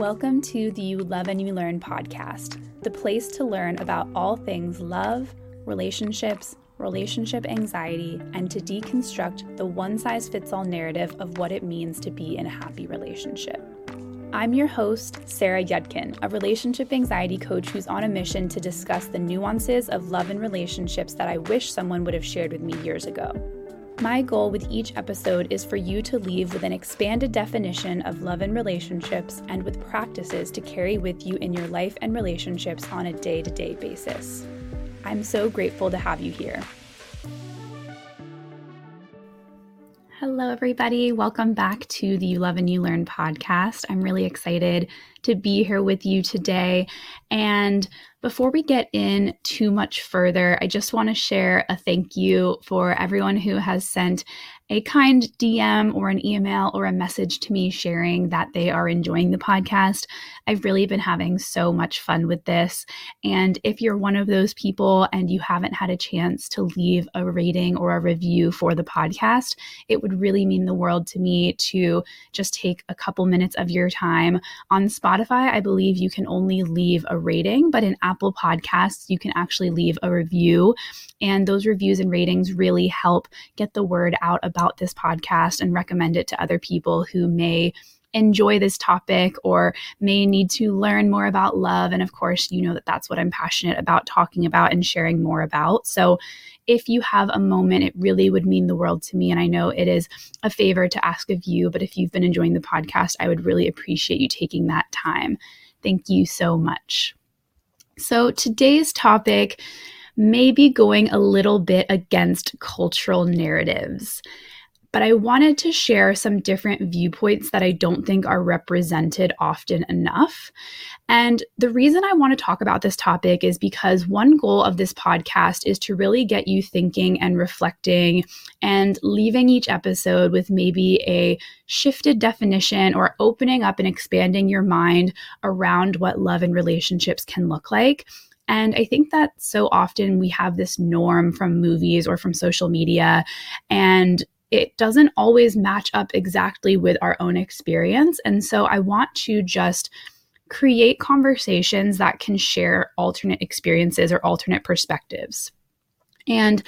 Welcome to the You Love and You Learn podcast, the place to learn about all things love, relationships, relationship anxiety, and to deconstruct the one size fits all narrative of what it means to be in a happy relationship. I'm your host, Sarah Yudkin, a relationship anxiety coach who's on a mission to discuss the nuances of love and relationships that I wish someone would have shared with me years ago. My goal with each episode is for you to leave with an expanded definition of love and relationships and with practices to carry with you in your life and relationships on a day to day basis. I'm so grateful to have you here. Hello, everybody. Welcome back to the You Love and You Learn podcast. I'm really excited to be here with you today. And before we get in too much further, I just want to share a thank you for everyone who has sent a kind DM or an email or a message to me sharing that they are enjoying the podcast. I've really been having so much fun with this. And if you're one of those people and you haven't had a chance to leave a rating or a review for the podcast, it would really mean the world to me to just take a couple minutes of your time. On Spotify, I believe you can only leave a rating, but in Apple Podcasts, you can actually leave a review. And those reviews and ratings really help get the word out about this podcast and recommend it to other people who may enjoy this topic or may need to learn more about love. And of course, you know that that's what I'm passionate about talking about and sharing more about. So if you have a moment, it really would mean the world to me. And I know it is a favor to ask of you, but if you've been enjoying the podcast, I would really appreciate you taking that time. Thank you so much. So today's topic may be going a little bit against cultural narratives. But I wanted to share some different viewpoints that I don't think are represented often enough. And the reason I want to talk about this topic is because one goal of this podcast is to really get you thinking and reflecting and leaving each episode with maybe a shifted definition or opening up and expanding your mind around what love and relationships can look like and I think that so often we have this norm from movies or from social media, and it doesn't always match up exactly with our own experience. And so I want to just create conversations that can share alternate experiences or alternate perspectives. And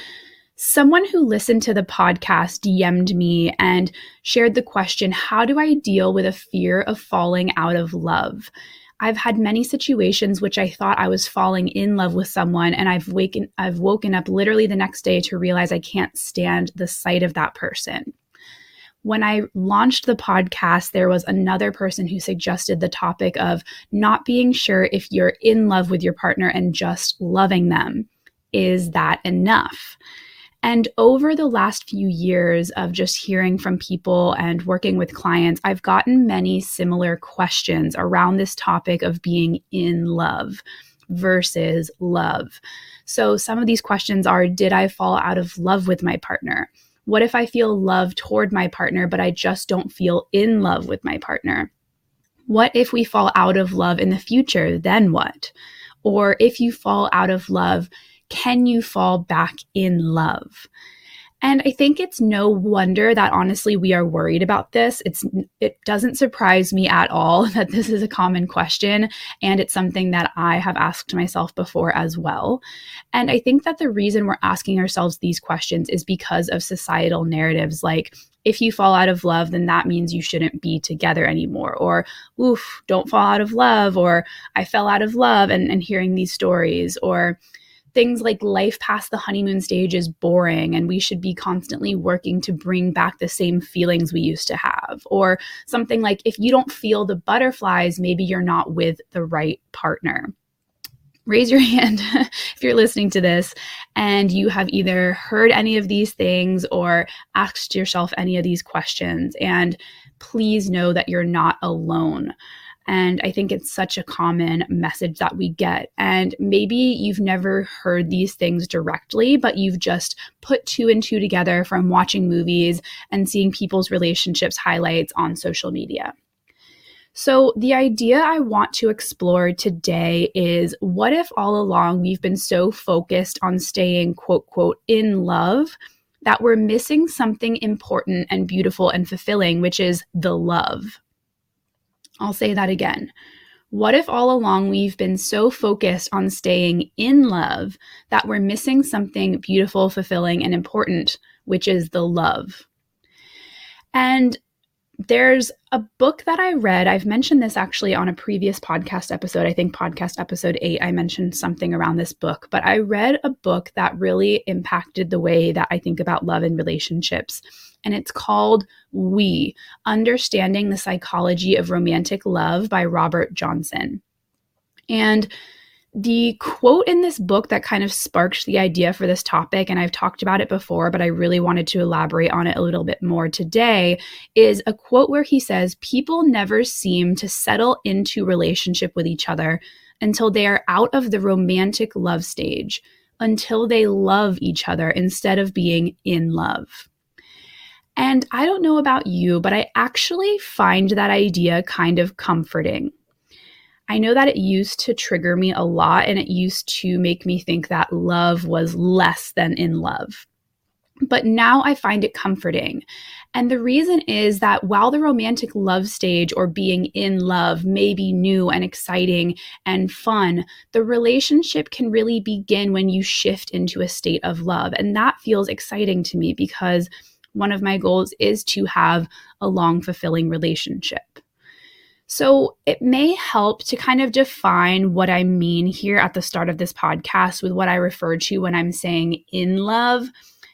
someone who listened to the podcast DM'd me and shared the question How do I deal with a fear of falling out of love? I've had many situations which I thought I was falling in love with someone and I've waken I've woken up literally the next day to realize I can't stand the sight of that person. When I launched the podcast, there was another person who suggested the topic of not being sure if you're in love with your partner and just loving them. Is that enough? And over the last few years of just hearing from people and working with clients, I've gotten many similar questions around this topic of being in love versus love. So some of these questions are Did I fall out of love with my partner? What if I feel love toward my partner, but I just don't feel in love with my partner? What if we fall out of love in the future? Then what? Or if you fall out of love, can you fall back in love? And I think it's no wonder that honestly we are worried about this. It's it doesn't surprise me at all that this is a common question and it's something that I have asked myself before as well. And I think that the reason we're asking ourselves these questions is because of societal narratives like if you fall out of love, then that means you shouldn't be together anymore. Or, oof, don't fall out of love. Or, I fell out of love and, and hearing these stories. Or, things like life past the honeymoon stage is boring and we should be constantly working to bring back the same feelings we used to have. Or something like if you don't feel the butterflies, maybe you're not with the right partner. Raise your hand if you're listening to this and you have either heard any of these things or asked yourself any of these questions. And please know that you're not alone. And I think it's such a common message that we get. And maybe you've never heard these things directly, but you've just put two and two together from watching movies and seeing people's relationships highlights on social media. So, the idea I want to explore today is what if all along we've been so focused on staying, quote, quote, in love that we're missing something important and beautiful and fulfilling, which is the love I'll say that again. What if all along we've been so focused on staying in love that we're missing something beautiful, fulfilling, and important, which is the love? And there's a book that I read. I've mentioned this actually on a previous podcast episode. I think podcast episode eight, I mentioned something around this book, but I read a book that really impacted the way that I think about love and relationships. And it's called We Understanding the Psychology of Romantic Love by Robert Johnson. And the quote in this book that kind of sparked the idea for this topic, and I've talked about it before, but I really wanted to elaborate on it a little bit more today, is a quote where he says, People never seem to settle into relationship with each other until they are out of the romantic love stage, until they love each other instead of being in love. And I don't know about you, but I actually find that idea kind of comforting. I know that it used to trigger me a lot and it used to make me think that love was less than in love. But now I find it comforting. And the reason is that while the romantic love stage or being in love may be new and exciting and fun, the relationship can really begin when you shift into a state of love. And that feels exciting to me because one of my goals is to have a long, fulfilling relationship. So it may help to kind of define what I mean here at the start of this podcast with what I refer to when I'm saying in love,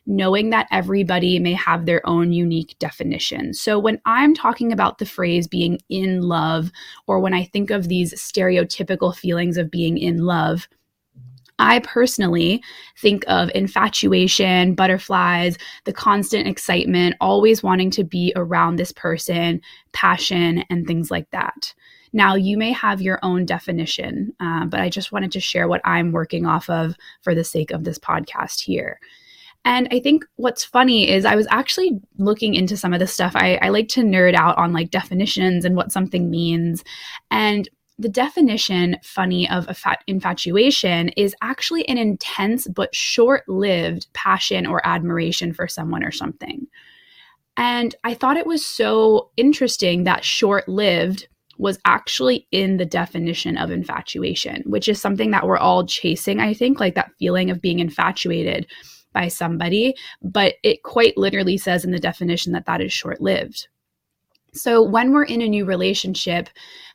knowing that everybody may have their own unique definition. So when I'm talking about the phrase being in love, or when I think of these stereotypical feelings of being in love, I personally think of infatuation, butterflies, the constant excitement, always wanting to be around this person, passion, and things like that. Now, you may have your own definition, uh, but I just wanted to share what I'm working off of for the sake of this podcast here. And I think what's funny is I was actually looking into some of this stuff. I, I like to nerd out on like definitions and what something means. And the definition, funny, of infatuation is actually an intense but short lived passion or admiration for someone or something. And I thought it was so interesting that short lived was actually in the definition of infatuation, which is something that we're all chasing, I think, like that feeling of being infatuated by somebody. But it quite literally says in the definition that that is short lived. So, when we're in a new relationship,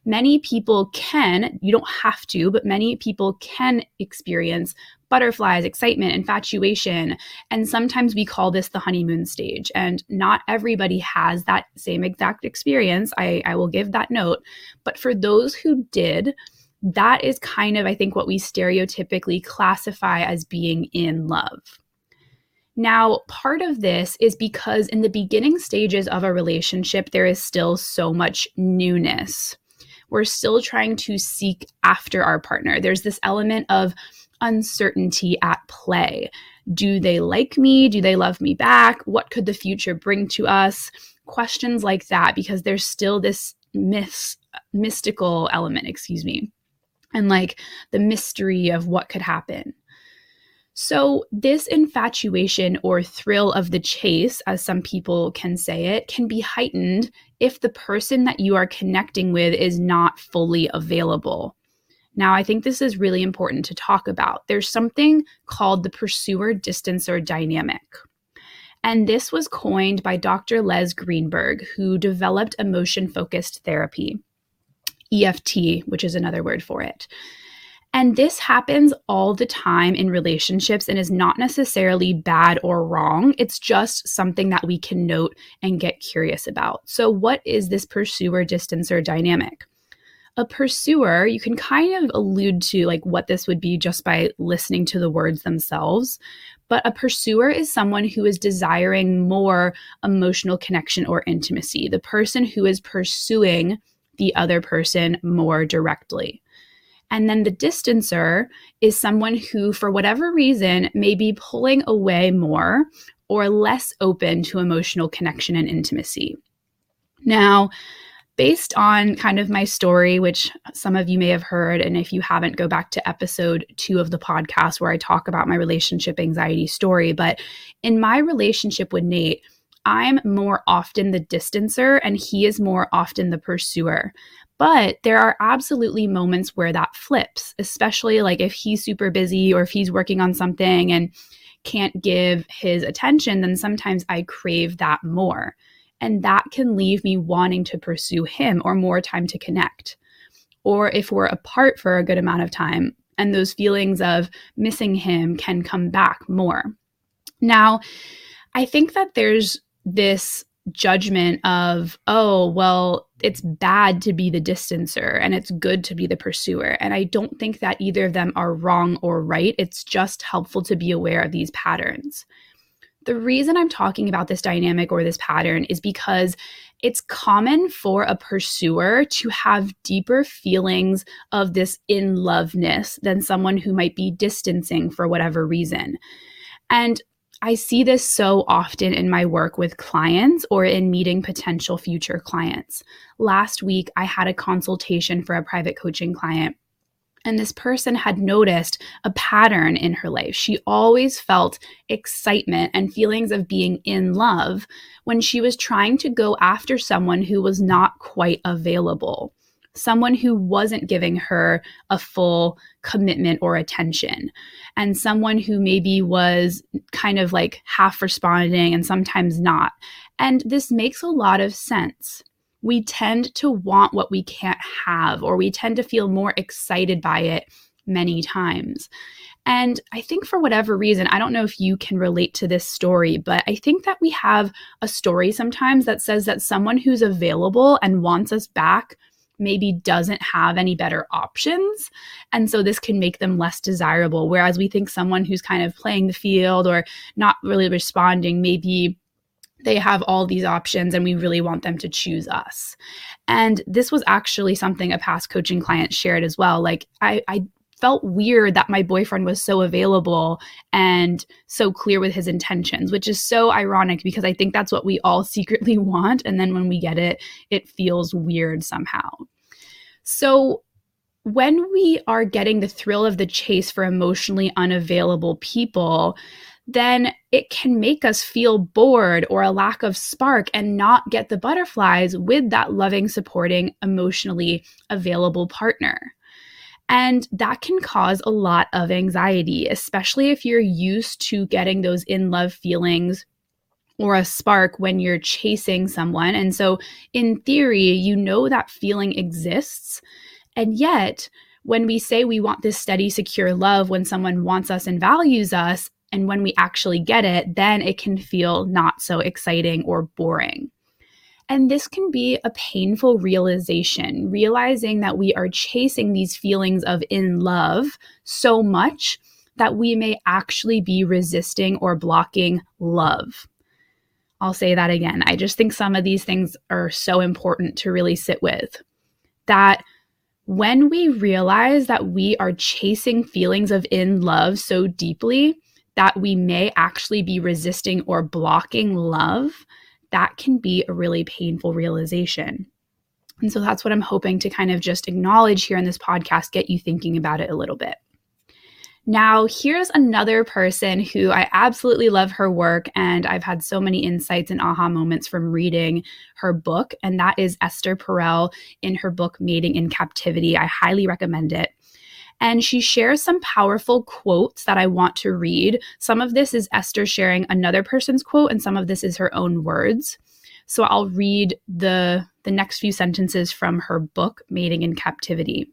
many people can, you don't have to, but many people can experience butterflies, excitement, infatuation. And sometimes we call this the honeymoon stage. And not everybody has that same exact experience. I, I will give that note. But for those who did, that is kind of, I think, what we stereotypically classify as being in love. Now, part of this is because in the beginning stages of a relationship, there is still so much newness. We're still trying to seek after our partner. There's this element of uncertainty at play. Do they like me? Do they love me back? What could the future bring to us? Questions like that, because there's still this myth, mystical element, excuse me, and like the mystery of what could happen. So, this infatuation or thrill of the chase, as some people can say it, can be heightened if the person that you are connecting with is not fully available. Now, I think this is really important to talk about. There's something called the pursuer distancer dynamic. And this was coined by Dr. Les Greenberg, who developed emotion focused therapy, EFT, which is another word for it. And this happens all the time in relationships and is not necessarily bad or wrong. It's just something that we can note and get curious about. So, what is this pursuer distancer dynamic? A pursuer, you can kind of allude to like what this would be just by listening to the words themselves. But a pursuer is someone who is desiring more emotional connection or intimacy, the person who is pursuing the other person more directly. And then the distancer is someone who, for whatever reason, may be pulling away more or less open to emotional connection and intimacy. Now, based on kind of my story, which some of you may have heard, and if you haven't, go back to episode two of the podcast where I talk about my relationship anxiety story. But in my relationship with Nate, I'm more often the distancer and he is more often the pursuer. But there are absolutely moments where that flips, especially like if he's super busy or if he's working on something and can't give his attention, then sometimes I crave that more. And that can leave me wanting to pursue him or more time to connect. Or if we're apart for a good amount of time, and those feelings of missing him can come back more. Now, I think that there's this judgment of, oh, well, it's bad to be the distancer and it's good to be the pursuer. And I don't think that either of them are wrong or right. It's just helpful to be aware of these patterns. The reason I'm talking about this dynamic or this pattern is because it's common for a pursuer to have deeper feelings of this in loveness than someone who might be distancing for whatever reason. And I see this so often in my work with clients or in meeting potential future clients. Last week, I had a consultation for a private coaching client. And this person had noticed a pattern in her life. She always felt excitement and feelings of being in love when she was trying to go after someone who was not quite available someone who wasn't giving her a full commitment or attention, and someone who maybe was kind of like half responding and sometimes not. And this makes a lot of sense. We tend to want what we can't have, or we tend to feel more excited by it many times. And I think for whatever reason, I don't know if you can relate to this story, but I think that we have a story sometimes that says that someone who's available and wants us back maybe doesn't have any better options. And so this can make them less desirable. Whereas we think someone who's kind of playing the field or not really responding, maybe they have all these options and we really want them to choose us. And this was actually something a past coaching client shared as well. Like, I, I felt weird that my boyfriend was so available and so clear with his intentions, which is so ironic because I think that's what we all secretly want. And then when we get it, it feels weird somehow. So, when we are getting the thrill of the chase for emotionally unavailable people, then it can make us feel bored or a lack of spark and not get the butterflies with that loving, supporting, emotionally available partner. And that can cause a lot of anxiety, especially if you're used to getting those in love feelings or a spark when you're chasing someone. And so, in theory, you know that feeling exists. And yet, when we say we want this steady, secure love, when someone wants us and values us, and when we actually get it, then it can feel not so exciting or boring. And this can be a painful realization, realizing that we are chasing these feelings of in love so much that we may actually be resisting or blocking love. I'll say that again. I just think some of these things are so important to really sit with. That when we realize that we are chasing feelings of in love so deeply that we may actually be resisting or blocking love, that can be a really painful realization. And so that's what I'm hoping to kind of just acknowledge here in this podcast, get you thinking about it a little bit. Now, here's another person who I absolutely love her work, and I've had so many insights and aha moments from reading her book, and that is Esther Perel in her book, Mating in Captivity. I highly recommend it. And she shares some powerful quotes that I want to read. Some of this is Esther sharing another person's quote, and some of this is her own words. So I'll read the, the next few sentences from her book, Mating in Captivity.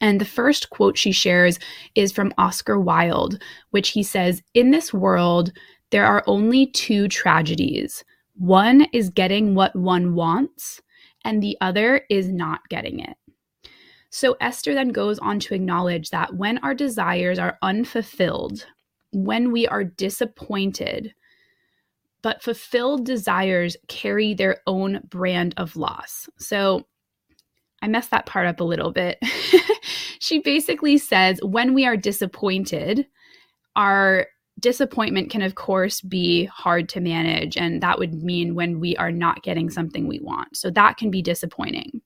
And the first quote she shares is from Oscar Wilde, which he says In this world, there are only two tragedies. One is getting what one wants, and the other is not getting it. So Esther then goes on to acknowledge that when our desires are unfulfilled, when we are disappointed, but fulfilled desires carry their own brand of loss. So I messed that part up a little bit. she basically says when we are disappointed, our disappointment can, of course, be hard to manage. And that would mean when we are not getting something we want. So that can be disappointing.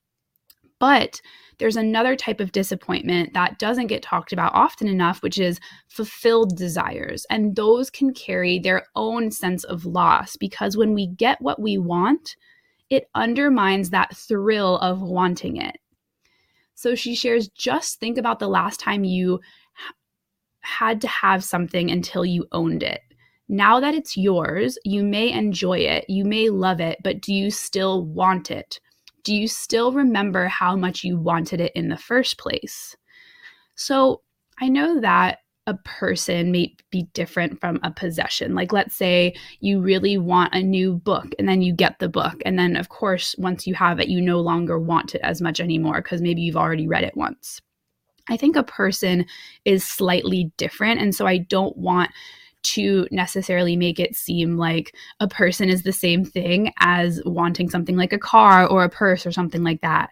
But there's another type of disappointment that doesn't get talked about often enough, which is fulfilled desires. And those can carry their own sense of loss because when we get what we want, it undermines that thrill of wanting it. So she shares just think about the last time you had to have something until you owned it. Now that it's yours, you may enjoy it, you may love it, but do you still want it? Do you still remember how much you wanted it in the first place? So I know that a person may be different from a possession. Like, let's say you really want a new book and then you get the book. And then, of course, once you have it, you no longer want it as much anymore because maybe you've already read it once. I think a person is slightly different. And so I don't want to necessarily make it seem like a person is the same thing as wanting something like a car or a purse or something like that.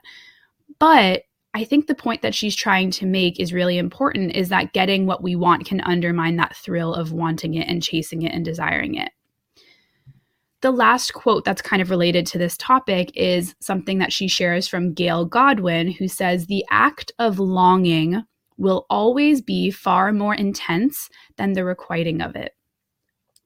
But I think the point that she's trying to make is really important is that getting what we want can undermine that thrill of wanting it and chasing it and desiring it. The last quote that's kind of related to this topic is something that she shares from Gail Godwin, who says, The act of longing will always be far more intense than the requiting of it.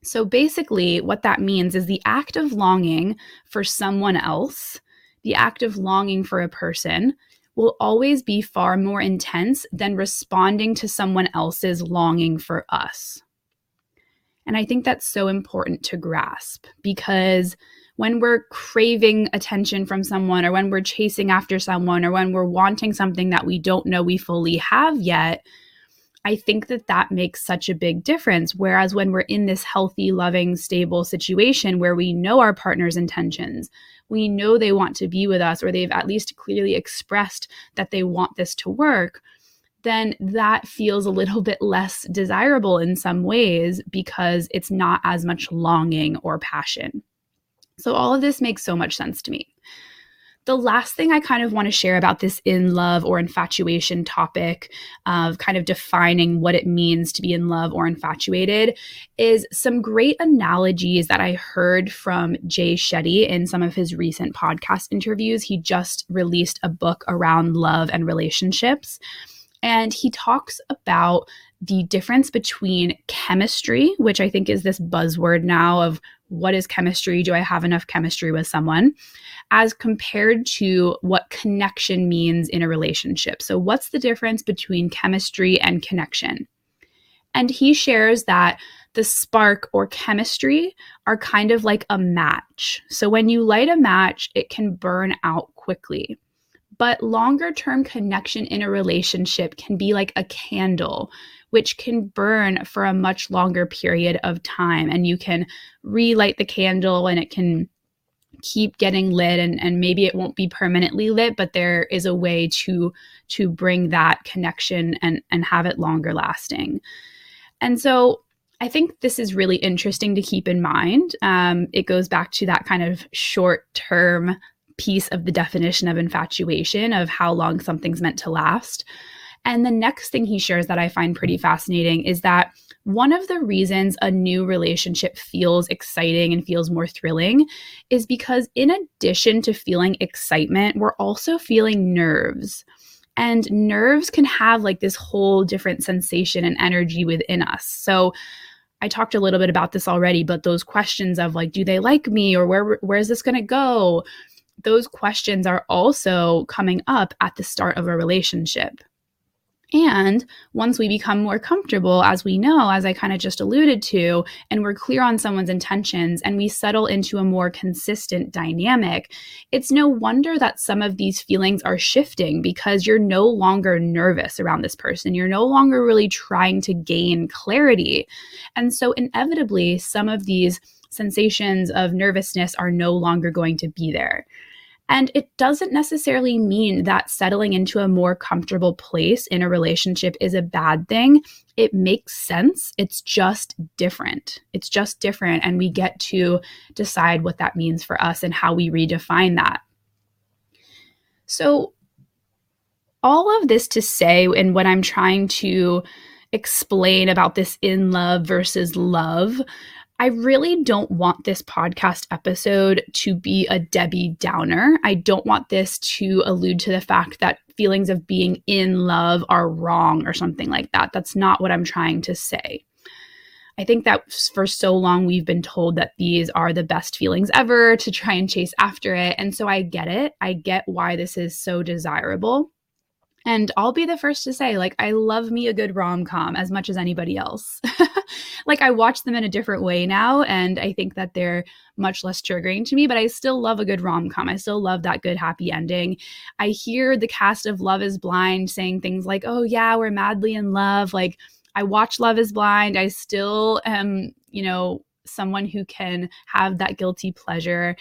So basically, what that means is the act of longing for someone else, the act of longing for a person, will always be far more intense than responding to someone else's longing for us. And I think that's so important to grasp because when we're craving attention from someone, or when we're chasing after someone, or when we're wanting something that we don't know we fully have yet, I think that that makes such a big difference. Whereas when we're in this healthy, loving, stable situation where we know our partner's intentions, we know they want to be with us, or they've at least clearly expressed that they want this to work, then that feels a little bit less desirable in some ways because it's not as much longing or passion. So, all of this makes so much sense to me. The last thing I kind of want to share about this in love or infatuation topic of kind of defining what it means to be in love or infatuated is some great analogies that I heard from Jay Shetty in some of his recent podcast interviews. He just released a book around love and relationships. And he talks about the difference between chemistry, which I think is this buzzword now of what is chemistry? Do I have enough chemistry with someone? As compared to what connection means in a relationship. So, what's the difference between chemistry and connection? And he shares that the spark or chemistry are kind of like a match. So, when you light a match, it can burn out quickly. But longer term connection in a relationship can be like a candle, which can burn for a much longer period of time. And you can relight the candle and it can keep getting lit and, and maybe it won't be permanently lit but there is a way to to bring that connection and and have it longer lasting and so i think this is really interesting to keep in mind um, it goes back to that kind of short term piece of the definition of infatuation of how long something's meant to last. And the next thing he shares that I find pretty fascinating is that one of the reasons a new relationship feels exciting and feels more thrilling is because, in addition to feeling excitement, we're also feeling nerves. And nerves can have like this whole different sensation and energy within us. So, I talked a little bit about this already, but those questions of like, do they like me or where where is this going to go? those questions are also coming up at the start of a relationship. And once we become more comfortable, as we know, as I kind of just alluded to, and we're clear on someone's intentions and we settle into a more consistent dynamic, it's no wonder that some of these feelings are shifting because you're no longer nervous around this person. You're no longer really trying to gain clarity. And so, inevitably, some of these sensations of nervousness are no longer going to be there. And it doesn't necessarily mean that settling into a more comfortable place in a relationship is a bad thing. It makes sense. It's just different. It's just different. And we get to decide what that means for us and how we redefine that. So, all of this to say, and what I'm trying to explain about this in love versus love, I really don't want this podcast episode to be a Debbie Downer. I don't want this to allude to the fact that feelings of being in love are wrong or something like that. That's not what I'm trying to say. I think that for so long we've been told that these are the best feelings ever to try and chase after it. And so I get it. I get why this is so desirable. And I'll be the first to say, like, I love me a good rom com as much as anybody else. like, I watch them in a different way now, and I think that they're much less triggering to me, but I still love a good rom com. I still love that good happy ending. I hear the cast of Love is Blind saying things like, oh, yeah, we're madly in love. Like, I watch Love is Blind. I still am, you know, someone who can have that guilty pleasure.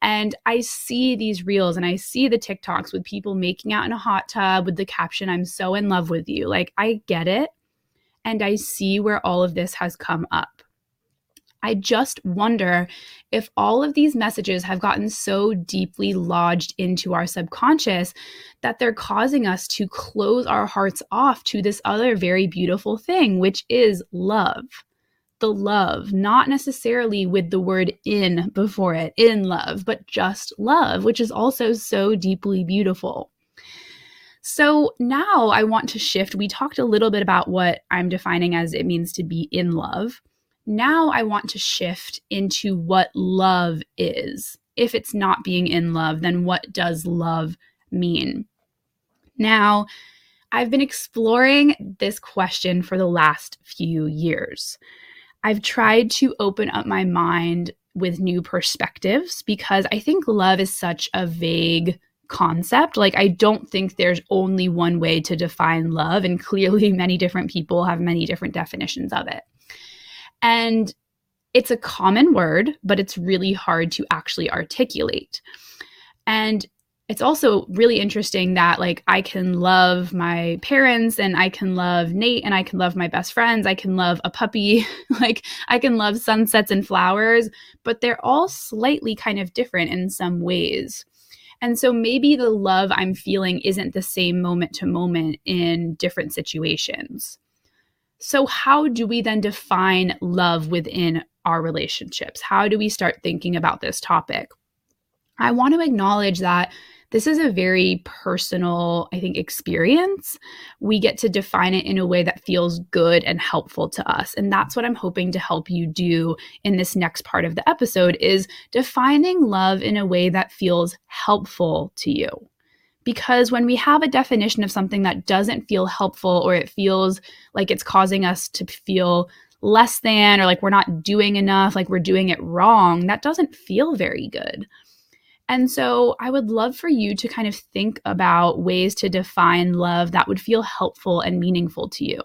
And I see these reels and I see the TikToks with people making out in a hot tub with the caption, I'm so in love with you. Like, I get it. And I see where all of this has come up. I just wonder if all of these messages have gotten so deeply lodged into our subconscious that they're causing us to close our hearts off to this other very beautiful thing, which is love the love, not necessarily with the word in before it, in love, but just love, which is also so deeply beautiful. So now I want to shift. We talked a little bit about what I'm defining as it means to be in love. Now I want to shift into what love is. If it's not being in love, then what does love mean? Now, I've been exploring this question for the last few years. I've tried to open up my mind with new perspectives because I think love is such a vague concept. Like, I don't think there's only one way to define love, and clearly, many different people have many different definitions of it. And it's a common word, but it's really hard to actually articulate. And it's also really interesting that like I can love my parents and I can love Nate and I can love my best friends. I can love a puppy. like I can love sunsets and flowers, but they're all slightly kind of different in some ways. And so maybe the love I'm feeling isn't the same moment to moment in different situations. So, how do we then define love within our relationships? How do we start thinking about this topic? I want to acknowledge that this is a very personal, I think, experience. We get to define it in a way that feels good and helpful to us. And that's what I'm hoping to help you do in this next part of the episode is defining love in a way that feels helpful to you. Because when we have a definition of something that doesn't feel helpful or it feels like it's causing us to feel less than or like we're not doing enough, like we're doing it wrong, that doesn't feel very good. And so I would love for you to kind of think about ways to define love that would feel helpful and meaningful to you.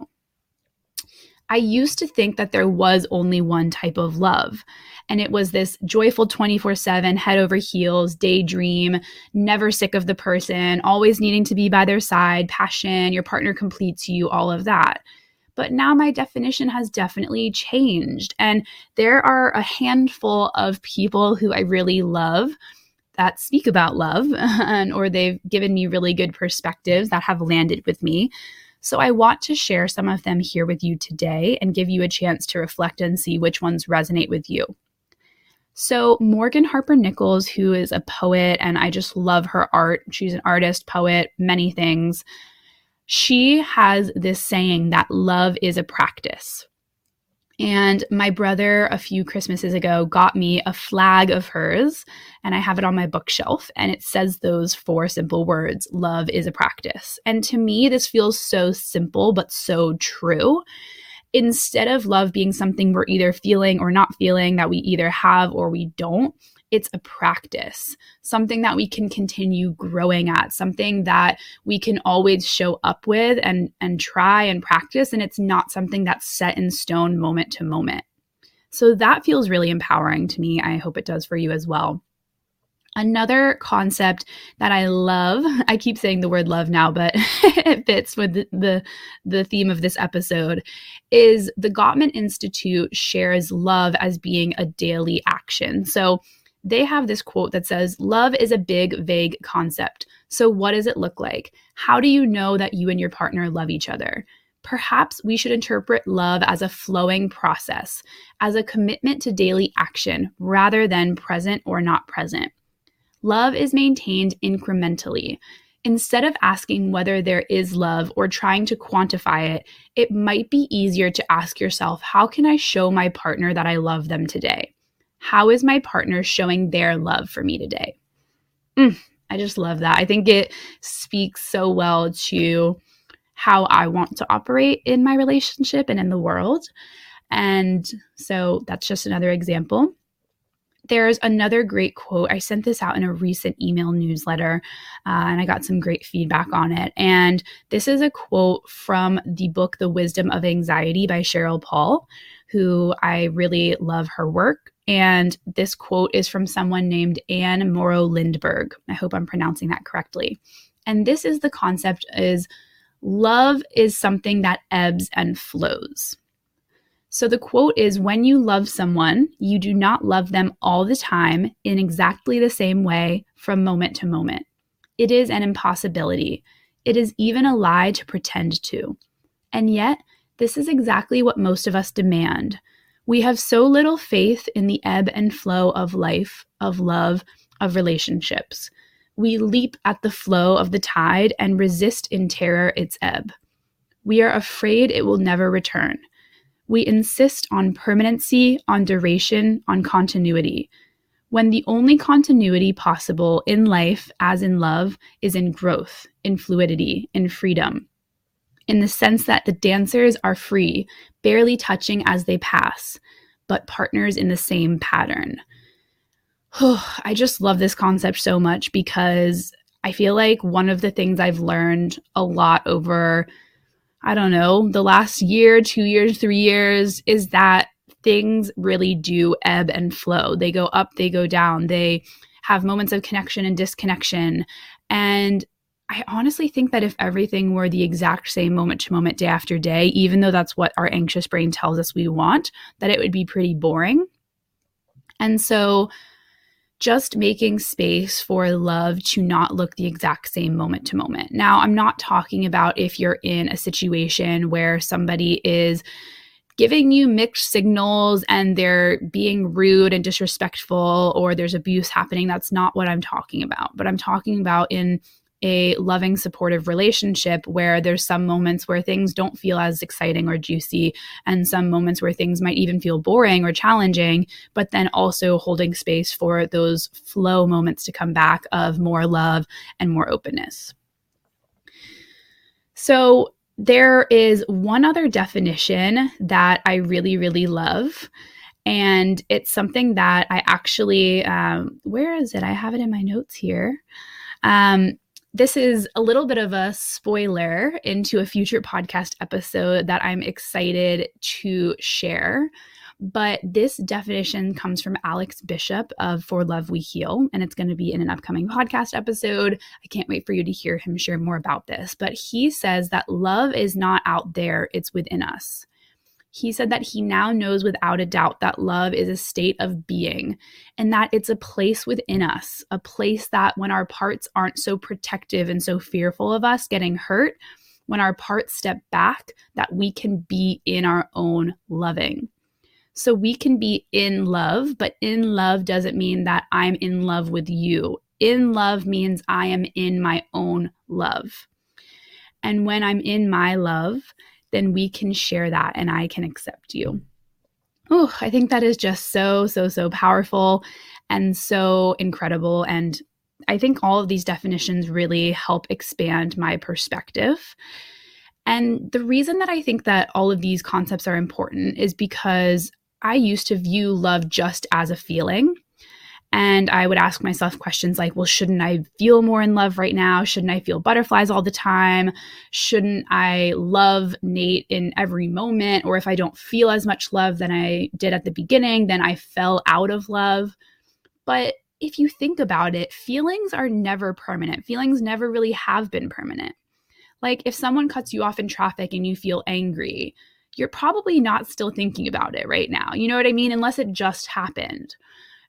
I used to think that there was only one type of love, and it was this joyful 24 7, head over heels, daydream, never sick of the person, always needing to be by their side, passion, your partner completes you, all of that. But now my definition has definitely changed. And there are a handful of people who I really love that speak about love and, or they've given me really good perspectives that have landed with me. So I want to share some of them here with you today and give you a chance to reflect and see which ones resonate with you. So, Morgan Harper Nichols, who is a poet, and I just love her art. She's an artist, poet, many things. She has this saying that love is a practice. And my brother, a few Christmases ago, got me a flag of hers, and I have it on my bookshelf. And it says those four simple words love is a practice. And to me, this feels so simple, but so true. Instead of love being something we're either feeling or not feeling, that we either have or we don't, it's a practice, something that we can continue growing at, something that we can always show up with and and try and practice and it's not something that's set in stone moment to moment. So that feels really empowering to me. I hope it does for you as well. Another concept that I love, I keep saying the word love now, but it fits with the, the, the theme of this episode, is the Gottman Institute shares love as being a daily action. So they have this quote that says, Love is a big, vague concept. So, what does it look like? How do you know that you and your partner love each other? Perhaps we should interpret love as a flowing process, as a commitment to daily action rather than present or not present. Love is maintained incrementally. Instead of asking whether there is love or trying to quantify it, it might be easier to ask yourself, how can I show my partner that I love them today? How is my partner showing their love for me today? Mm, I just love that. I think it speaks so well to how I want to operate in my relationship and in the world. And so that's just another example. There's another great quote. I sent this out in a recent email newsletter uh, and I got some great feedback on it. And this is a quote from the book, The Wisdom of Anxiety by Sheryl Paul, who I really love her work. And this quote is from someone named Anne Morrow Lindbergh. I hope I'm pronouncing that correctly. And this is the concept is love is something that ebbs and flows. So the quote is When you love someone, you do not love them all the time in exactly the same way from moment to moment. It is an impossibility. It is even a lie to pretend to. And yet, this is exactly what most of us demand. We have so little faith in the ebb and flow of life, of love, of relationships. We leap at the flow of the tide and resist in terror its ebb. We are afraid it will never return. We insist on permanency, on duration, on continuity, when the only continuity possible in life, as in love, is in growth, in fluidity, in freedom. In the sense that the dancers are free, barely touching as they pass, but partners in the same pattern. I just love this concept so much because I feel like one of the things I've learned a lot over I don't know, the last year, two years, three years, is that things really do ebb and flow. They go up, they go down, they have moments of connection and disconnection. And I honestly think that if everything were the exact same moment to moment, day after day, even though that's what our anxious brain tells us we want, that it would be pretty boring. And so just making space for love to not look the exact same moment to moment. Now, I'm not talking about if you're in a situation where somebody is giving you mixed signals and they're being rude and disrespectful or there's abuse happening. That's not what I'm talking about. But I'm talking about in a loving, supportive relationship where there's some moments where things don't feel as exciting or juicy, and some moments where things might even feel boring or challenging, but then also holding space for those flow moments to come back of more love and more openness. So, there is one other definition that I really, really love. And it's something that I actually, um, where is it? I have it in my notes here. Um, this is a little bit of a spoiler into a future podcast episode that I'm excited to share. But this definition comes from Alex Bishop of For Love We Heal, and it's going to be in an upcoming podcast episode. I can't wait for you to hear him share more about this. But he says that love is not out there, it's within us he said that he now knows without a doubt that love is a state of being and that it's a place within us, a place that when our parts aren't so protective and so fearful of us getting hurt, when our parts step back, that we can be in our own loving. So we can be in love, but in love doesn't mean that I'm in love with you. In love means I am in my own love. And when I'm in my love, then we can share that and I can accept you. Oh, I think that is just so, so, so powerful and so incredible. And I think all of these definitions really help expand my perspective. And the reason that I think that all of these concepts are important is because I used to view love just as a feeling. And I would ask myself questions like, well, shouldn't I feel more in love right now? Shouldn't I feel butterflies all the time? Shouldn't I love Nate in every moment? Or if I don't feel as much love than I did at the beginning, then I fell out of love. But if you think about it, feelings are never permanent. Feelings never really have been permanent. Like if someone cuts you off in traffic and you feel angry, you're probably not still thinking about it right now. You know what I mean? Unless it just happened.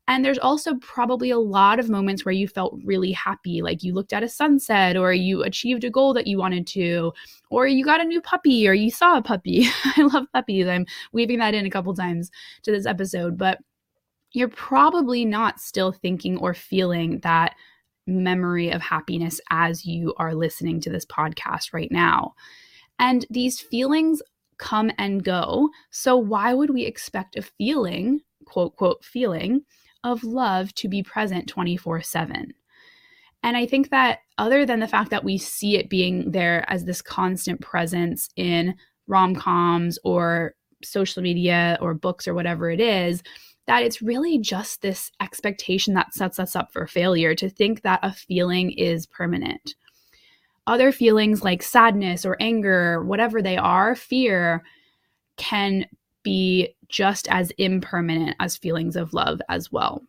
And there's also probably a lot of moments where you felt really happy, like you looked at a sunset or you achieved a goal that you wanted to, or you got a new puppy or you saw a puppy. I love puppies. I'm weaving that in a couple times to this episode, but you're probably not still thinking or feeling that memory of happiness as you are listening to this podcast right now. And these feelings come and go. So, why would we expect a feeling, quote, quote, feeling of love to be present 24 7? And I think that other than the fact that we see it being there as this constant presence in rom coms or social media or books or whatever it is, that it's really just this expectation that sets us up for failure to think that a feeling is permanent. Other feelings like sadness or anger, whatever they are, fear, can be just as impermanent as feelings of love as well.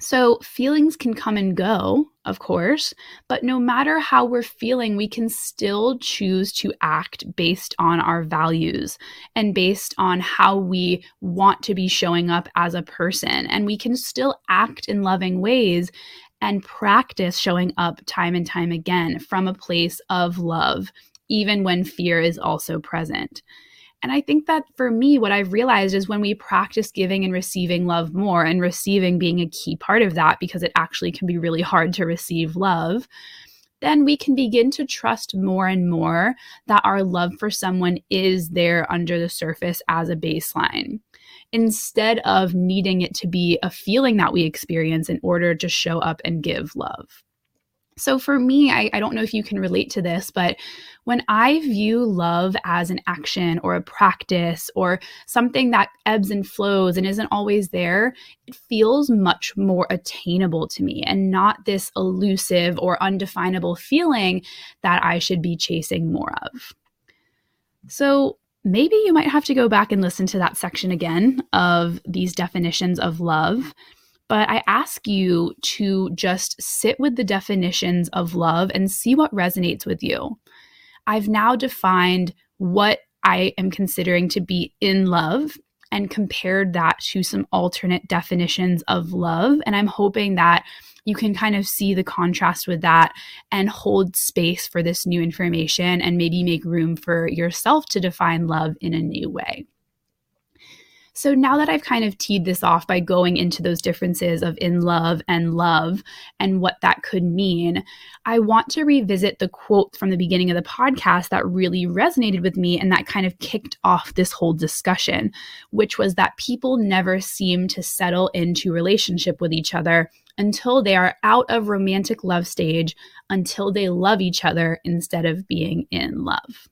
So, feelings can come and go, of course, but no matter how we're feeling, we can still choose to act based on our values and based on how we want to be showing up as a person. And we can still act in loving ways and practice showing up time and time again from a place of love, even when fear is also present. And I think that for me, what I've realized is when we practice giving and receiving love more, and receiving being a key part of that, because it actually can be really hard to receive love, then we can begin to trust more and more that our love for someone is there under the surface as a baseline. Instead of needing it to be a feeling that we experience in order to show up and give love. So for me, I, I, don't know if you can relate to this, but when I view love as an action or a practice or something that ebbs and flows and isn't always there, it feels much more attainable to me and not this elusive or undefinable feeling that I should be chasing more of. So maybe you might have to go back and listen to that section again of these definitions of love but I ask you to just sit with the definitions of love and see what resonates with you. I've now defined what I am considering to be in love and compared that to some alternate definitions of love. And I'm hoping that you can kind of see the contrast with that and hold space for this new information and maybe make room for yourself to define love in a new way. So now that I've kind of teed this off by going into those differences of in love and love and what that could mean, I want to revisit the quote from the beginning of the podcast that really resonated with me and that kind of kicked off this whole discussion, which was that people never seem to settle into relationship with each other until they are out of romantic love stage, until they love each other instead of being in love.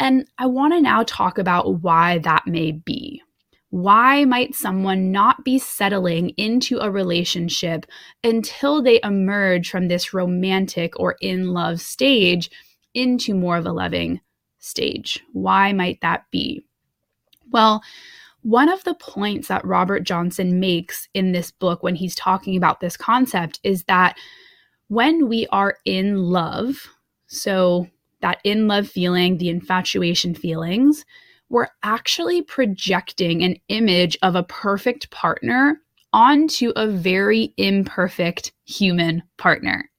And I want to now talk about why that may be. Why might someone not be settling into a relationship until they emerge from this romantic or in love stage into more of a loving stage? Why might that be? Well, one of the points that Robert Johnson makes in this book when he's talking about this concept is that when we are in love, so that in love feeling, the infatuation feelings, we're actually projecting an image of a perfect partner onto a very imperfect human partner.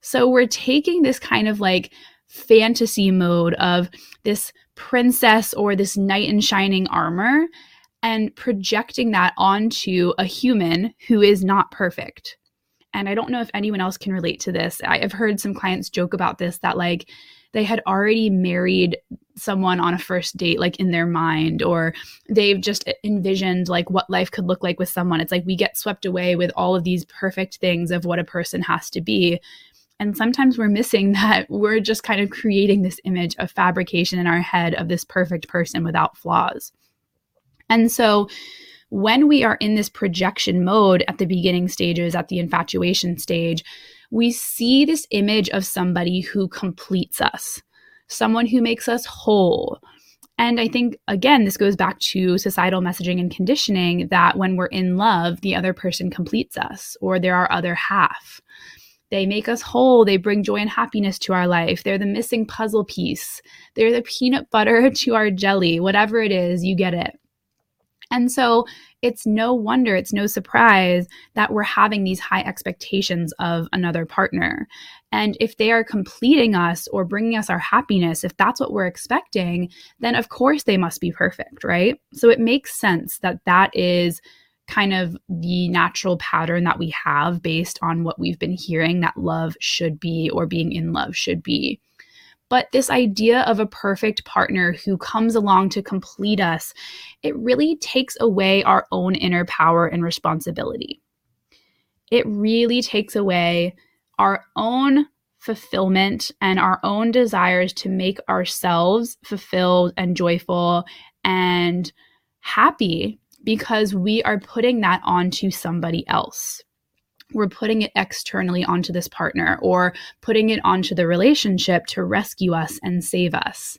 So we're taking this kind of like fantasy mode of this princess or this knight in shining armor and projecting that onto a human who is not perfect. And I don't know if anyone else can relate to this. I've heard some clients joke about this that like they had already married someone on a first date like in their mind or they've just envisioned like what life could look like with someone. It's like we get swept away with all of these perfect things of what a person has to be. And sometimes we're missing that. We're just kind of creating this image of fabrication in our head of this perfect person without flaws. And so when we are in this projection mode at the beginning stages at the infatuation stage we see this image of somebody who completes us, someone who makes us whole. And I think, again, this goes back to societal messaging and conditioning that when we're in love, the other person completes us or they're our other half. They make us whole. They bring joy and happiness to our life. They're the missing puzzle piece. They're the peanut butter to our jelly. Whatever it is, you get it. And so it's no wonder, it's no surprise that we're having these high expectations of another partner. And if they are completing us or bringing us our happiness, if that's what we're expecting, then of course they must be perfect, right? So it makes sense that that is kind of the natural pattern that we have based on what we've been hearing that love should be or being in love should be. But this idea of a perfect partner who comes along to complete us, it really takes away our own inner power and responsibility. It really takes away our own fulfillment and our own desires to make ourselves fulfilled and joyful and happy because we are putting that onto somebody else. We're putting it externally onto this partner or putting it onto the relationship to rescue us and save us.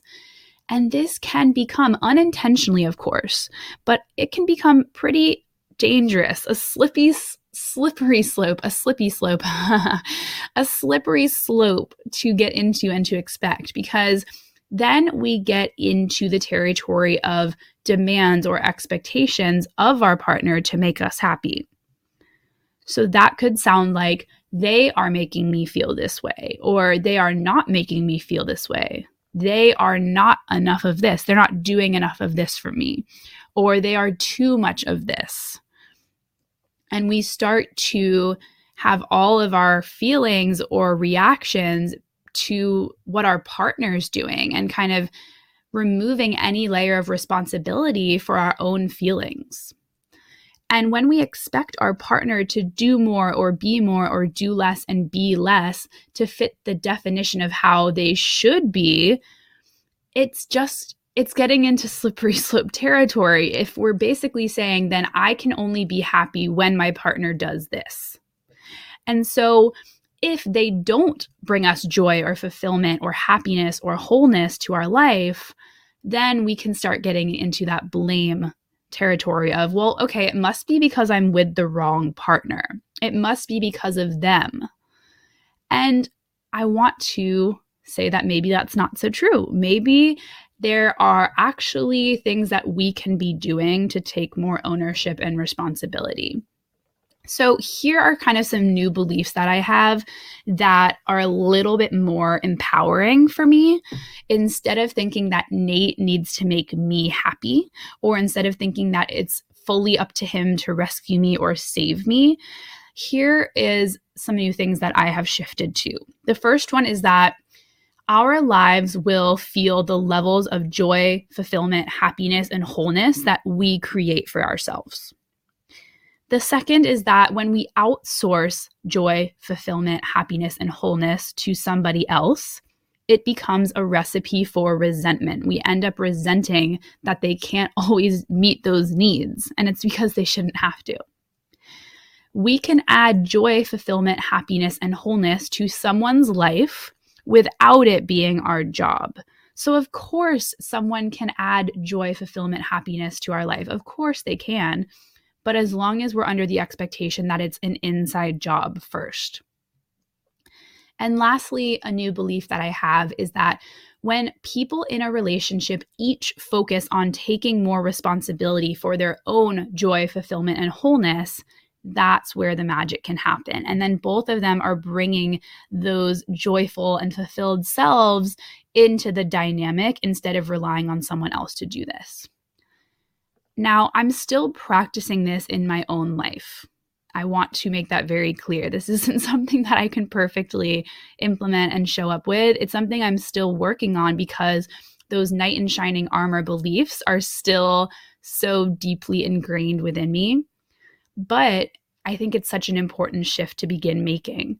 And this can become unintentionally, of course, but it can become pretty dangerous, a slippy, slippery slope, a slippy slope, a slippery slope to get into and to expect because then we get into the territory of demands or expectations of our partner to make us happy. So that could sound like they are making me feel this way, or they are not making me feel this way. They are not enough of this. They're not doing enough of this for me, or they are too much of this. And we start to have all of our feelings or reactions to what our partner's doing and kind of removing any layer of responsibility for our own feelings. And when we expect our partner to do more or be more or do less and be less to fit the definition of how they should be, it's just, it's getting into slippery slope territory if we're basically saying, then I can only be happy when my partner does this. And so if they don't bring us joy or fulfillment or happiness or wholeness to our life, then we can start getting into that blame territory of, well, okay, it must be because I'm with the wrong partner. It must be because of them. And I want to say that maybe that's not so true. Maybe there are actually things that we can be doing to take more ownership and responsibility. So, here are kind of some new beliefs that I have that are a little bit more empowering for me. Instead of thinking that Nate needs to make me happy, or instead of thinking that it's fully up to him to rescue me or save me, here is some new things that I have shifted to. The first one is that our lives will feel the levels of joy, fulfillment, happiness, and wholeness that we create for ourselves. The second is that when we outsource joy, fulfillment, happiness, and wholeness to somebody else, it becomes a recipe for resentment. We end up resenting that they can't always meet those needs, and it's because they shouldn't have to. We can add joy, fulfillment, happiness, and wholeness to someone's life without it being our job. So, of course, someone can add joy, fulfillment, happiness to our life. Of course, they can but as long as we're under the expectation that it's an inside job first. And lastly, a new belief that I have is that when people in a relationship each focus on taking more responsibility for their own joy, fulfillment, and wholeness, that's where the magic can happen. And then both of them are bringing those joyful and fulfilled selves into the dynamic instead of relying on someone else to do this. Now, I'm still practicing this in my own life. I want to make that very clear. This isn't something that I can perfectly implement and show up with. It's something I'm still working on because those knight in shining armor beliefs are still so deeply ingrained within me. But I think it's such an important shift to begin making.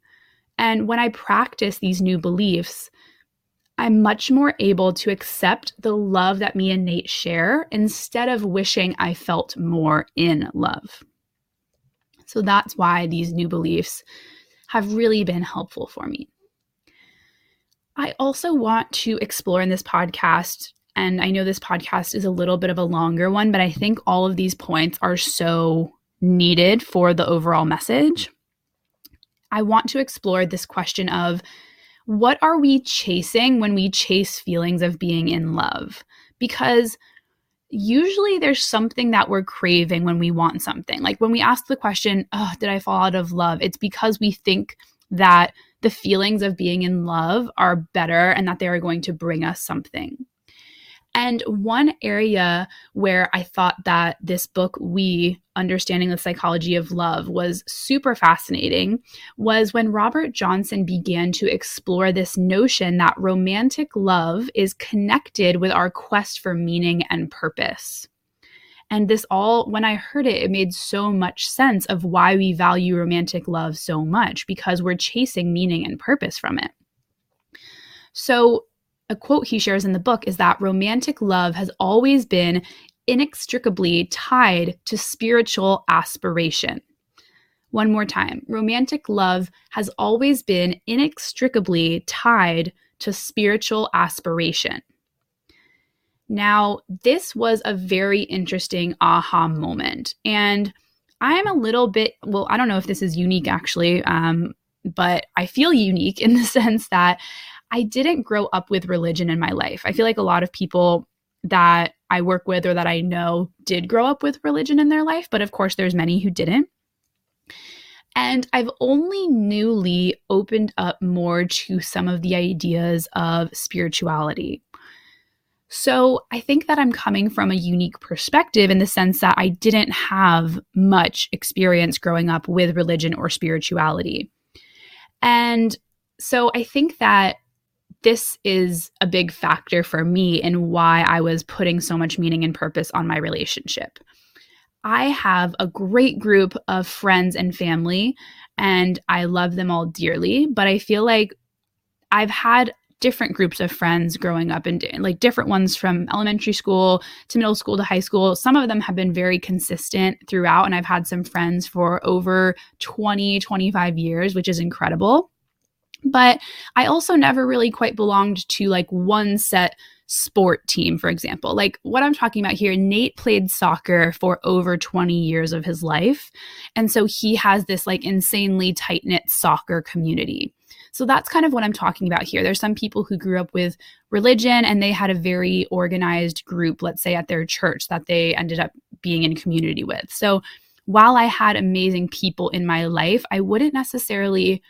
And when I practice these new beliefs, I'm much more able to accept the love that me and Nate share instead of wishing I felt more in love. So that's why these new beliefs have really been helpful for me. I also want to explore in this podcast, and I know this podcast is a little bit of a longer one, but I think all of these points are so needed for the overall message. I want to explore this question of what are we chasing when we chase feelings of being in love? Because usually there's something that we're craving when we want something. Like when we ask the question, oh, did I fall out of love? It's because we think that the feelings of being in love are better and that they are going to bring us something. And one area where I thought that this book, We Understanding the Psychology of Love, was super fascinating was when Robert Johnson began to explore this notion that romantic love is connected with our quest for meaning and purpose. And this all, when I heard it, it made so much sense of why we value romantic love so much because we're chasing meaning and purpose from it. So, a quote he shares in the book is that romantic love has always been inextricably tied to spiritual aspiration. One more time romantic love has always been inextricably tied to spiritual aspiration. Now, this was a very interesting aha moment. And I'm a little bit, well, I don't know if this is unique actually, um, but I feel unique in the sense that I didn't grow up with religion in my life. I feel like a lot of people that I work with or that I know did grow up with religion in their life, but of course, there's many who didn't. And I've only newly opened up more to some of the ideas of spirituality. So I think that I'm coming from a unique perspective in the sense that I didn't have much experience growing up with religion or spirituality. And so I think that this is a big factor for me in why I was putting so much meaning and purpose on my relationship. I have a great group of friends and family, and I love them all dearly, but I feel like I've had different groups of friends growing up and like different ones from elementary school to middle school to high school. Some of them have been very consistent throughout and I've had some friends for over 20, 25 years, which is incredible. But I also never really quite belonged to like one set sport team, for example. Like what I'm talking about here, Nate played soccer for over 20 years of his life. And so he has this like insanely tight knit soccer community. So that's kind of what I'm talking about here. There's some people who grew up with religion and they had a very organized group, let's say at their church, that they ended up being in community with. So while I had amazing people in my life, I wouldn't necessarily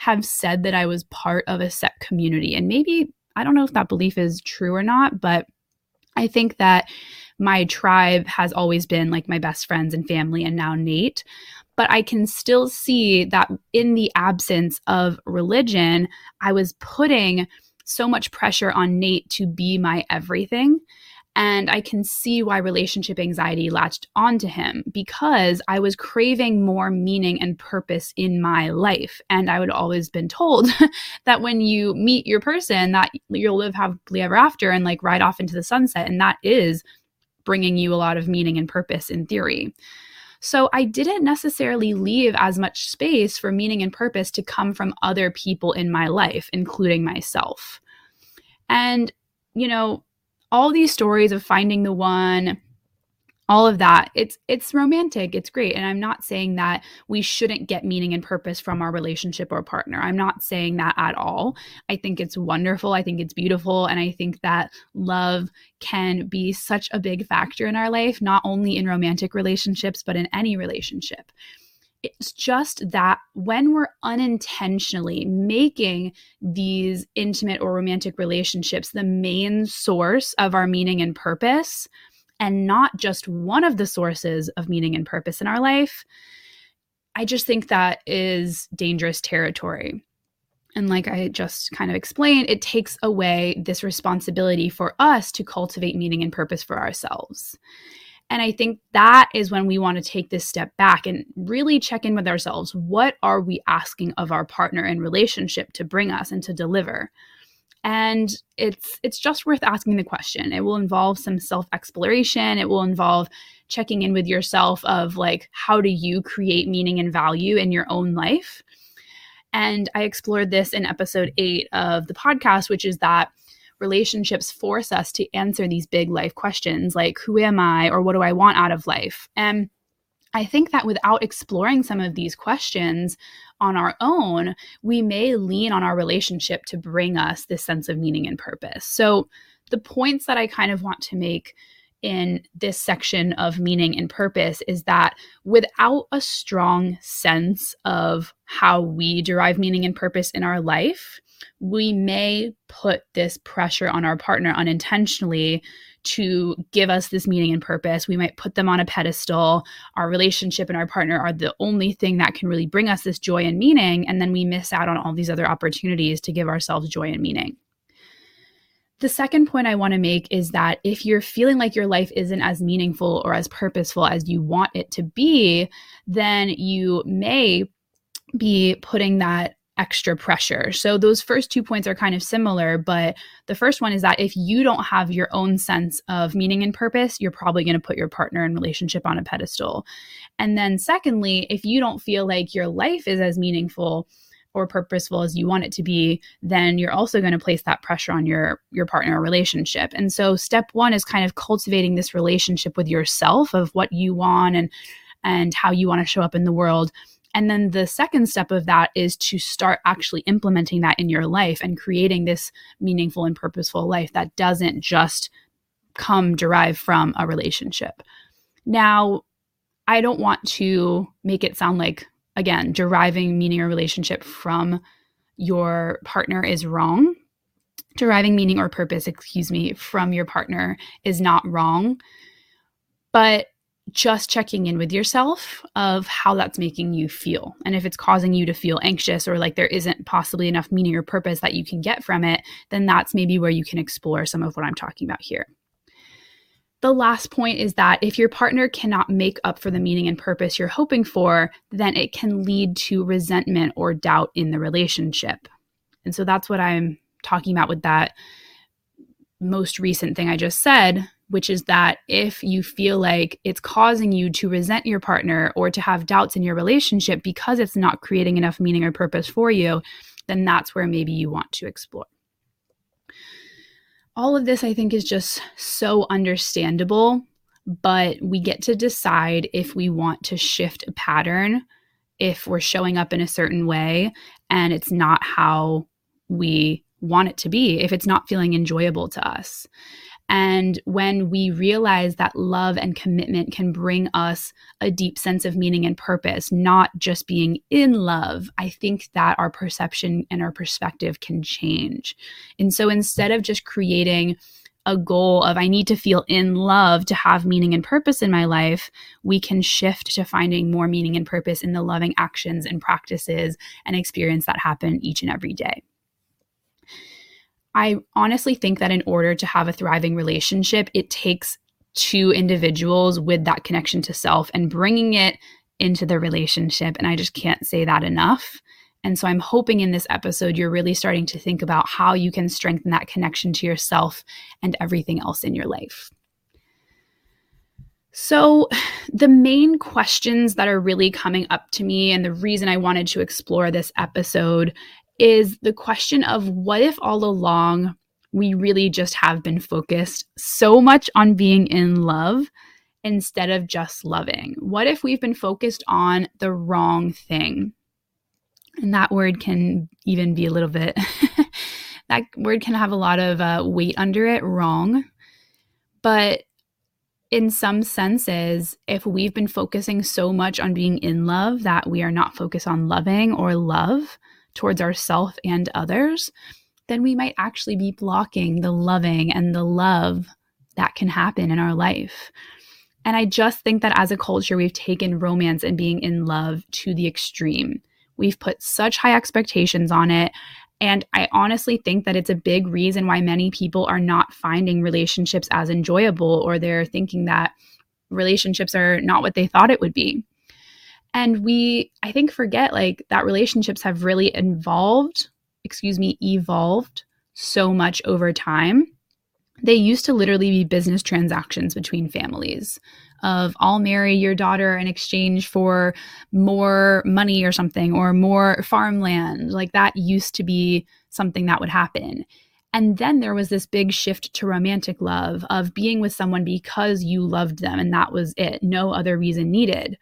have said that I was part of a set community. And maybe, I don't know if that belief is true or not, but I think that my tribe has always been like my best friends and family, and now Nate but I can still see that in the absence of religion, I was putting so much pressure on Nate to be my everything. And I can see why relationship anxiety latched onto him because I was craving more meaning and purpose in my life. And I would always been told that when you meet your person, that you'll live happily ever after and like ride off into the sunset. And that is bringing you a lot of meaning and purpose in theory. So I didn't necessarily leave as much space for meaning and purpose to come from other people in my life, including myself. And, you know, all these stories of finding the one, all of that it's it's romantic it's great. And i'm not saying that we shouldn't get meaning and purpose from our relationship or partner. I'm not saying that at all. I think it's wonderful. I think it's beautiful. And i think that love can be such a big factor in our life not only in romantic relationships but in any relationship it's just that when we're unintentionally making these intimate or romantic relationships the main source of our meaning and purpose, and not just one of the sources of meaning and purpose in our life, I just think that is dangerous territory. And like I just kind of explained, it takes away this responsibility for us to cultivate meaning and purpose for ourselves. And I think that is when we want to take this step back and really check in with ourselves. What are we asking of our partner in relationship to bring us and to deliver? and it's it's just worth asking the question it will involve some self exploration it will involve checking in with yourself of like how do you create meaning and value in your own life and i explored this in episode 8 of the podcast which is that relationships force us to answer these big life questions like who am i or what do i want out of life and I think that without exploring some of these questions on our own, we may lean on our relationship to bring us this sense of meaning and purpose. So, the points that I kind of want to make in this section of meaning and purpose is that without a strong sense of how we derive meaning and purpose in our life, we may put this pressure on our partner unintentionally to give us this meaning and purpose. We might put them on a pedestal. Our relationship and our partner are the only thing that can really bring us this joy and meaning. And then we miss out on all these other opportunities to give ourselves joy and meaning. The second point I want to make is that if you're feeling like your life isn't as meaningful or as purposeful as you want it to be, then you may be putting that extra pressure. So those first two points are kind of similar, but the first one is that if you don't have your own sense of meaning and purpose, you're probably going to put your partner and relationship on a pedestal. And then secondly, if you don't feel like your life is as meaningful, or purposeful as you want it to be then you're also going to place that pressure on your your partner or relationship and so step 1 is kind of cultivating this relationship with yourself of what you want and and how you want to show up in the world and then the second step of that is to start actually implementing that in your life and creating this meaningful and purposeful life that doesn't just come derived from a relationship. Now, I don't want to make it sound like again, deriving meaning or relationship from your partner is wrong. Deriving meaning or purpose, excuse me, from your partner is not wrong. But just checking in with yourself of how that's making you feel. And if it's causing you to feel anxious or like there isn't possibly enough meaning or purpose that you can get from it, then that's maybe where you can explore some of what I'm talking about here. The last point is that if your partner cannot make up for the meaning and purpose you're hoping for, then it can lead to resentment or doubt in the relationship. And so that's what I'm talking about with that most recent thing I just said, which is that if you feel like it's causing you to resent your partner or to have doubts in your relationship because it's not creating enough meaning or purpose for you, then that's where maybe you want to explore all of this, I think, is just so understandable, but we get to decide if we want to shift a pattern, if we're showing up in a certain way and it's not how we want it to be, if it's not feeling enjoyable to us. And when we realize that love and commitment can bring us a deep sense of meaning and purpose, not just being in love, I think that our perception and our perspective can change. And so instead of just creating a goal of I need to feel in love to have meaning and purpose in my life, we can shift to finding more meaning and purpose in the loving actions and practices and experience that happen each and every day. I honestly think that in order to have a thriving relationship, it takes two individuals with that connection to self and bringing it into the relationship. And I just can't say that enough. And so I'm hoping in this episode, you're really starting to think about how you can strengthen that connection to yourself and everything else in your life. So, the main questions that are really coming up to me, and the reason I wanted to explore this episode is the question of what if all along we really just have been focused so much on being in love instead of just loving? What if we've been focused on the wrong thing? And that word can even be a little bit, that word can have a lot of uh, weight under it, wrong. But in some senses, if we've been focusing so much on being in love that we are not focused on loving or love, towards ourself and others, then we might actually be blocking the loving and the love that can happen in our life. And I just think that as a culture, we've taken romance and being in love to the extreme. We've put such high expectations on it. And I honestly think that it's a big reason why many people are not finding relationships as enjoyable, or they're thinking that relationships are not what they thought it would be. And we, I think, forget like that relationships have really evolved, excuse me, evolved so much over time. They used to literally be business transactions between families of I'll marry your daughter in exchange for more money or something or more farmland. Like that used to be something that would happen. And then there was this big shift to romantic love of being with someone because you loved them and that was it, no other reason needed.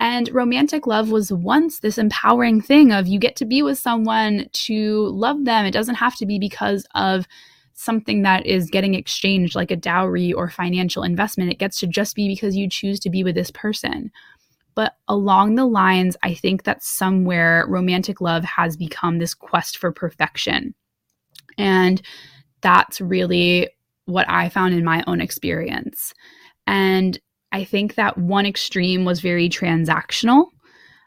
And romantic love was once this empowering thing of you get to be with someone to love them. It doesn't have to be because of something that is getting exchanged like a dowry or financial investment. It gets to just be because you choose to be with this person. But along the lines, I think that somewhere romantic love has become this quest for perfection. And that's really what I found in my own experience. And I think that one extreme was very transactional.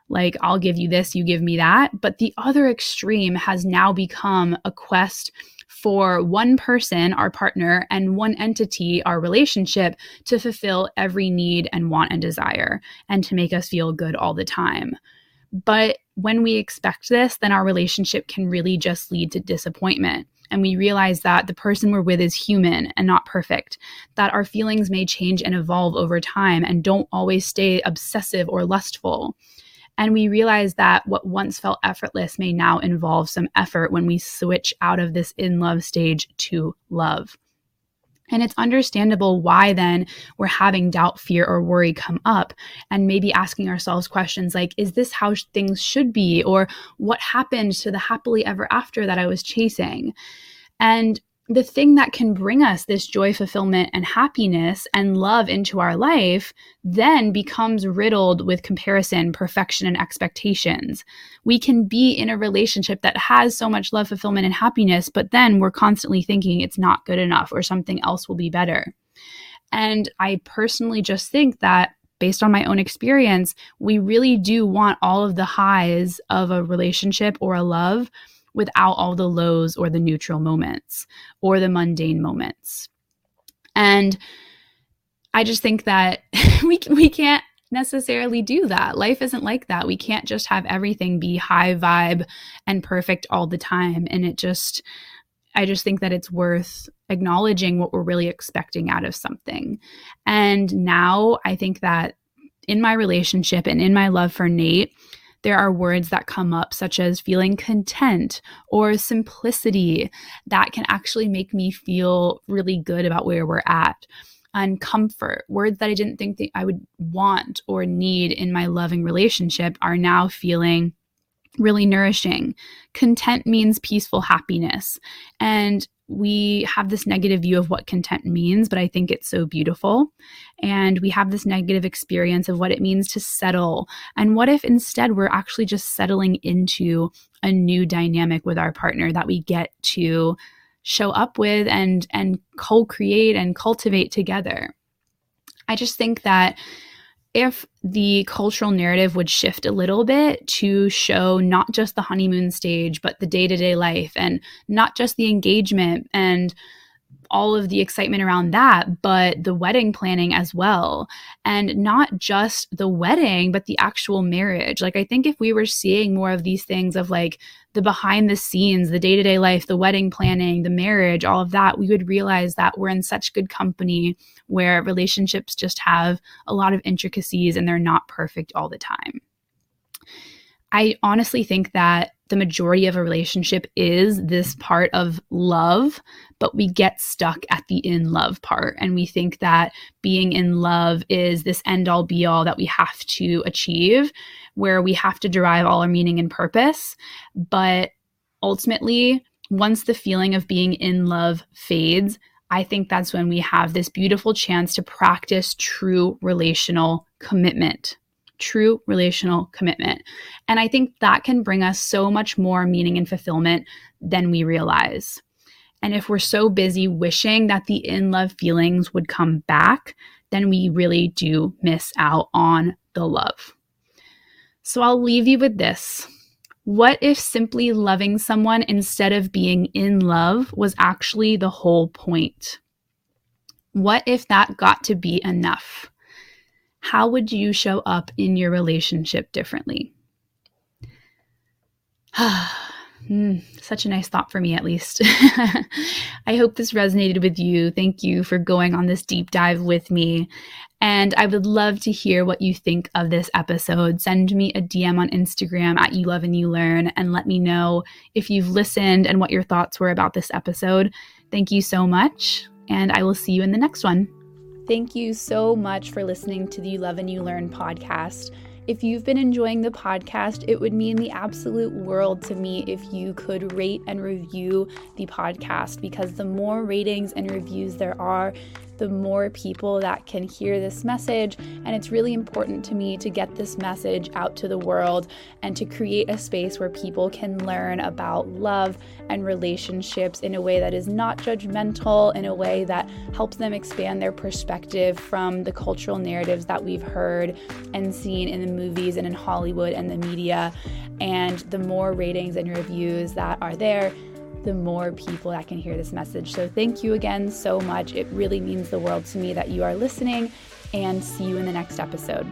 Like, I'll give you this, you give me that. But the other extreme has now become a quest for one person, our partner, and one entity, our relationship, to fulfill every need and want and desire and to make us feel good all the time. But when we expect this, then our relationship can really just lead to disappointment. And we realize that the person we're with is human and not perfect, that our feelings may change and evolve over time and don't always stay obsessive or lustful. And we realize that what once felt effortless may now involve some effort when we switch out of this in love stage to love. And it's understandable why then we're having doubt, fear, or worry come up and maybe asking ourselves questions like, is this how things should be? Or what happened to the happily ever after that I was chasing? And the thing that can bring us this joy, fulfillment, and happiness and love into our life then becomes riddled with comparison, perfection, and expectations. We can be in a relationship that has so much love, fulfillment, and happiness, but then we're constantly thinking it's not good enough or something else will be better. And I personally just think that based on my own experience, we really do want all of the highs of a relationship or a love without all the lows or the neutral moments or the mundane moments. And I just think that we we can't necessarily do that. Life isn't like that. We can't just have everything be high vibe and perfect all the time and it just I just think that it's worth acknowledging what we're really expecting out of something. And now I think that in my relationship and in my love for Nate, there are words that come up, such as feeling content or simplicity, that can actually make me feel really good about where we're at. And comfort, words that I didn't think that I would want or need in my loving relationship, are now feeling really nourishing. Content means peaceful happiness. And we have this negative view of what content means, but I think it's so beautiful. And we have this negative experience of what it means to settle. And what if instead we're actually just settling into a new dynamic with our partner that we get to show up with and and co-create and cultivate together. I just think that if the cultural narrative would shift a little bit to show not just the honeymoon stage, but the day to day life and not just the engagement and all of the excitement around that, but the wedding planning as well. And not just the wedding, but the actual marriage. Like, I think if we were seeing more of these things of like the behind the scenes, the day to day life, the wedding planning, the marriage, all of that, we would realize that we're in such good company where relationships just have a lot of intricacies and they're not perfect all the time. I honestly think that the majority of a relationship is this part of love, but we get stuck at the in love part. And we think that being in love is this end all be all that we have to achieve, where we have to derive all our meaning and purpose. But ultimately, once the feeling of being in love fades, I think that's when we have this beautiful chance to practice true relational commitment true relational commitment. And I think that can bring us so much more meaning and fulfillment than we realize. And if we're so busy wishing that the in love feelings would come back, then we really do miss out on the love. So I'll leave you with this. What if simply loving someone instead of being in love was actually the whole point? What if that got to be enough? How would you show up in your relationship differently? mm, such a nice thought for me, at least. I hope this resonated with you. Thank you for going on this deep dive with me. And I would love to hear what you think of this episode. Send me a DM on Instagram at You Love and You Learn and let me know if you've listened and what your thoughts were about this episode. Thank you so much, and I will see you in the next one. Thank you so much for listening to the You Love and You Learn podcast. If you've been enjoying the podcast, it would mean the absolute world to me if you could rate and review the podcast because the more ratings and reviews there are, the more people that can hear this message. And it's really important to me to get this message out to the world and to create a space where people can learn about love and relationships in a way that is not judgmental, in a way that helps them expand their perspective from the cultural narratives that we've heard and seen in the movies and in Hollywood and the media. And the more ratings and reviews that are there, the more people that can hear this message. So, thank you again so much. It really means the world to me that you are listening, and see you in the next episode.